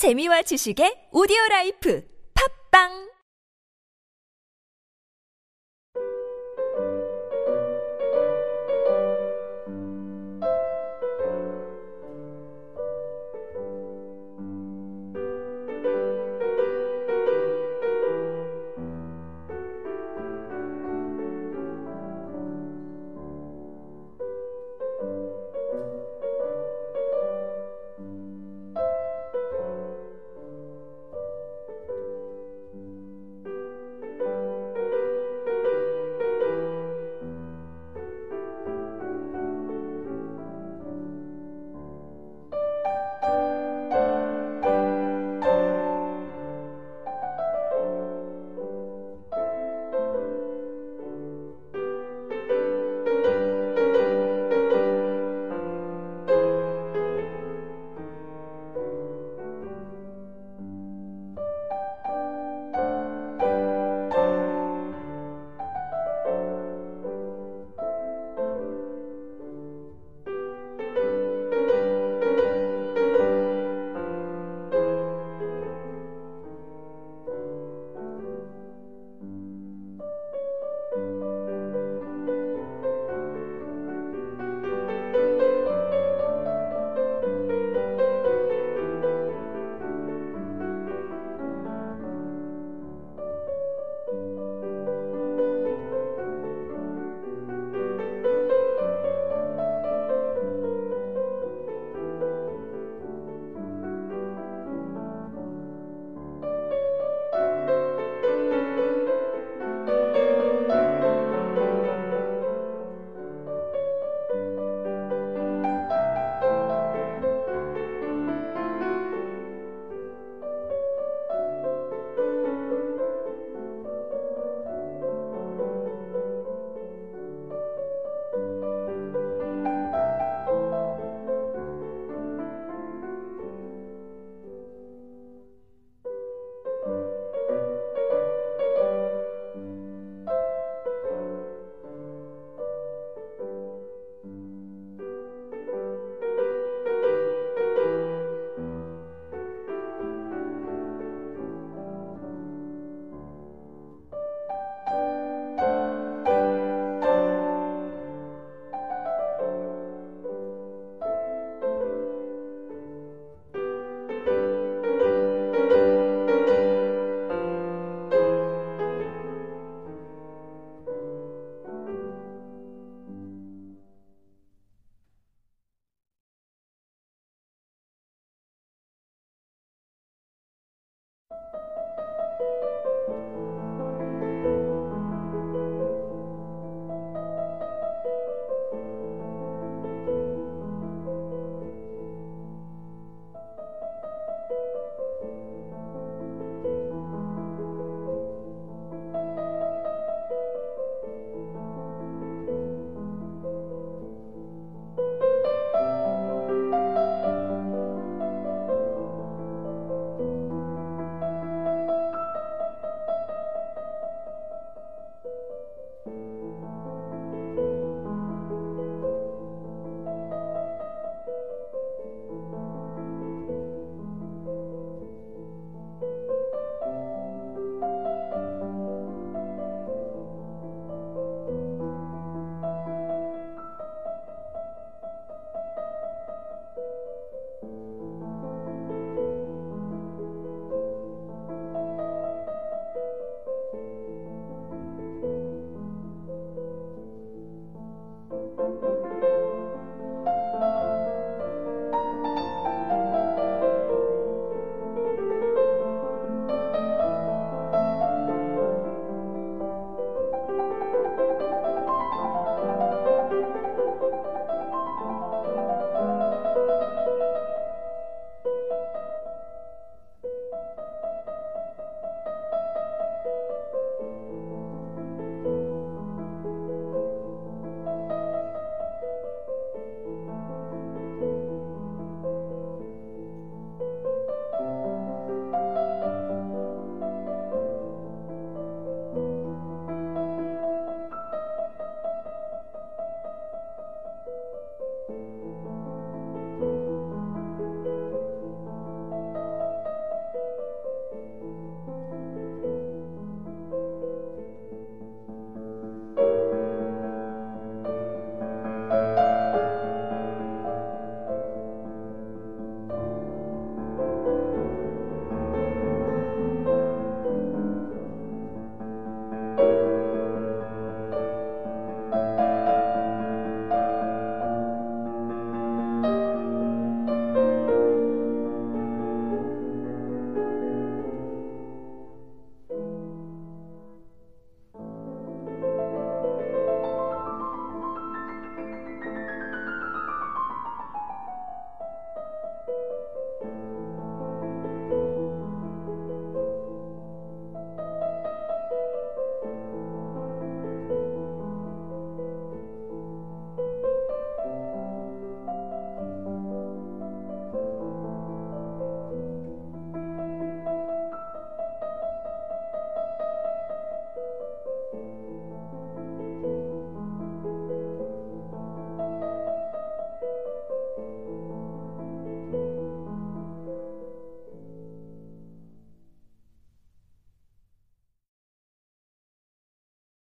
재미와 지식의 오디오 라이프. 팝빵!